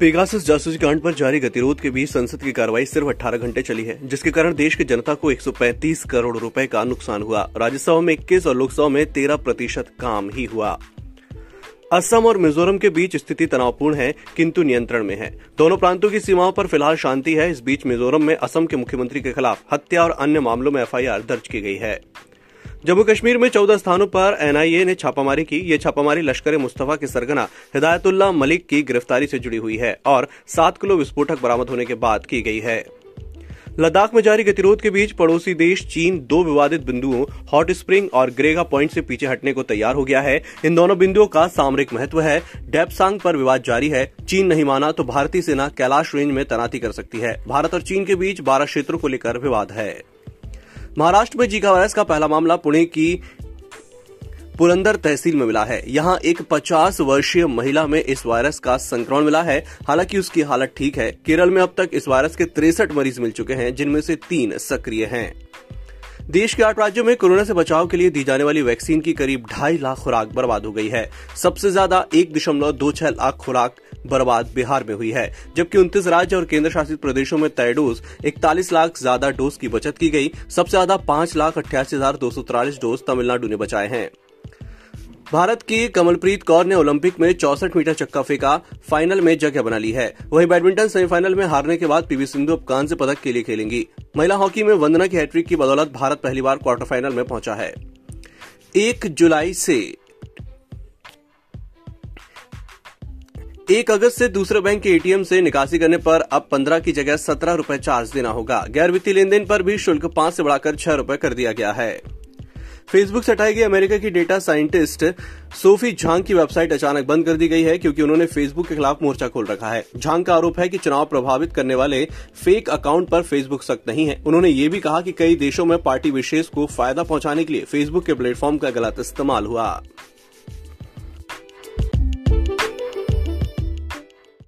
Pegasus जासूसी कांड पर जारी गतिरोध के बीच संसद की कार्रवाई सिर्फ़ 18 घंटे चली है, जिसके कारण देश की जनता को 135 करोड़ रुपए का नुकसान हुआ। राज्यसभा में 21 और लोकसभा में 13 प्रतिशत काम ही हुआ। असम और मिजोरम के बीच स्थिति तनावपूर्ण है, किंतु नियंत्रण में है। दोनों प्रांतों की सीमाओं पर फ़िलहाल शांति है। इस बीच मिजोरम में असम के मुख्यमंत्री के खिलाफ हत्या और अन्य मामलों में एफआईआर दर्ज की गई है। जम्मू कश्मीर में चौदह स्थानों पर एनआईए ने छापामारी की। ये छापामारी लश्कर मुस्तफ़ा के सरगना हिदायतुल्ला मलिक की गिरफ्तारी से जुड़ी हुई है और सात किलो विस्फोटक बरामद होने के बाद की गई है। लद्दाख में जारी गतिरोध के बीच पड़ोसी देश चीन दो विवादित बिंदुओं, हॉट स्प्रिंग और ग्रेगा पॉइंट से पीछे हटने को तैयार हो गया है। इन दोनों बिंदुओं का सामरिक महत्व है। डेपसांग पर विवाद जारी है। चीन नहीं माना तो भारतीय सेना कैलाश रेंज में तैनाती कर सकती है। भारत और चीन के बीच बारह क्षेत्रों को लेकर विवाद है। महाराष्ट्र में जीका वायरस का पहला मामला पुणे की पुरंदर तहसील में मिला है। यहाँ एक 50 वर्षीय महिला में इस वायरस का संक्रमण मिला है। हालाँकि उसकी हालत ठीक है। केरल में अब तक इस वायरस के तिरसठ मरीज़ मिल चुके हैं, जिनमें से तीन सक्रिय हैं। देश के आठ राज्यों में कोरोना से बचाव के लिए दी जाने वाली वैक्सीन की करीब ढाई लाख खुराक बर्बाद हो गई है। सबसे ज़्यादा एक दशमलव दो छह लाख खुराक बर्बाद बिहार में हुई है, जबकि उनतीस राज्य और केंद्र शासित प्रदेशों में तय डोज इकतालीस लाख ज़्यादा डोज की बचत की गई। सबसे ज़्यादा पाँच लाख अट्ठासी हज़ार दो सौ तिरालीस डोज तमिलनाडु ने बचाए हैं। भारत की कमलप्रीत कौर ने ओलंपिक में चौसठ मीटर चक्का फेंका, फाइनल में जगह बना ली है। वहीं बैडमिंटन सेमीफाइनल में हारने के बाद पीवी सिंधु अब कांस्य पदक के लिए खेलेंगी। महिला हॉकी में वंदना की हैट्रिक की बदौलत भारत पहली बार क्वार्टर फाइनल में पहुँचा है। एक जुलाई से एक अगस्त से दूसरे बैंक के एटीएम से निकासी करने पर अब पंद्रह की जगह सत्रह रुपए चार्ज देना होगा। गैर वित्तीय लेन देन पर भी शुल्क पाँच से बढ़ाकर छह रुपए कर दिया गया है। फेसबुक से हटाई गई अमेरिका की डेटा साइंटिस्ट सोफी झांग की वेबसाइट अचानक बंद कर दी गई है क्योंकि उन्होंने फेसबुक के खिलाफ मोर्चा खोल रखा है। झांग का आरोप है कि चुनाव प्रभावित करने वाले फेक अकाउंट पर फेसबुक सख्त नहीं है। उन्होंने ये भी कहा कि कई देशों में पार्टी विशेष को फ़ायदा पहुँचाने के लिए फेसबुक के प्लेटफॉर्म का गलत इस्तेमाल हुआ।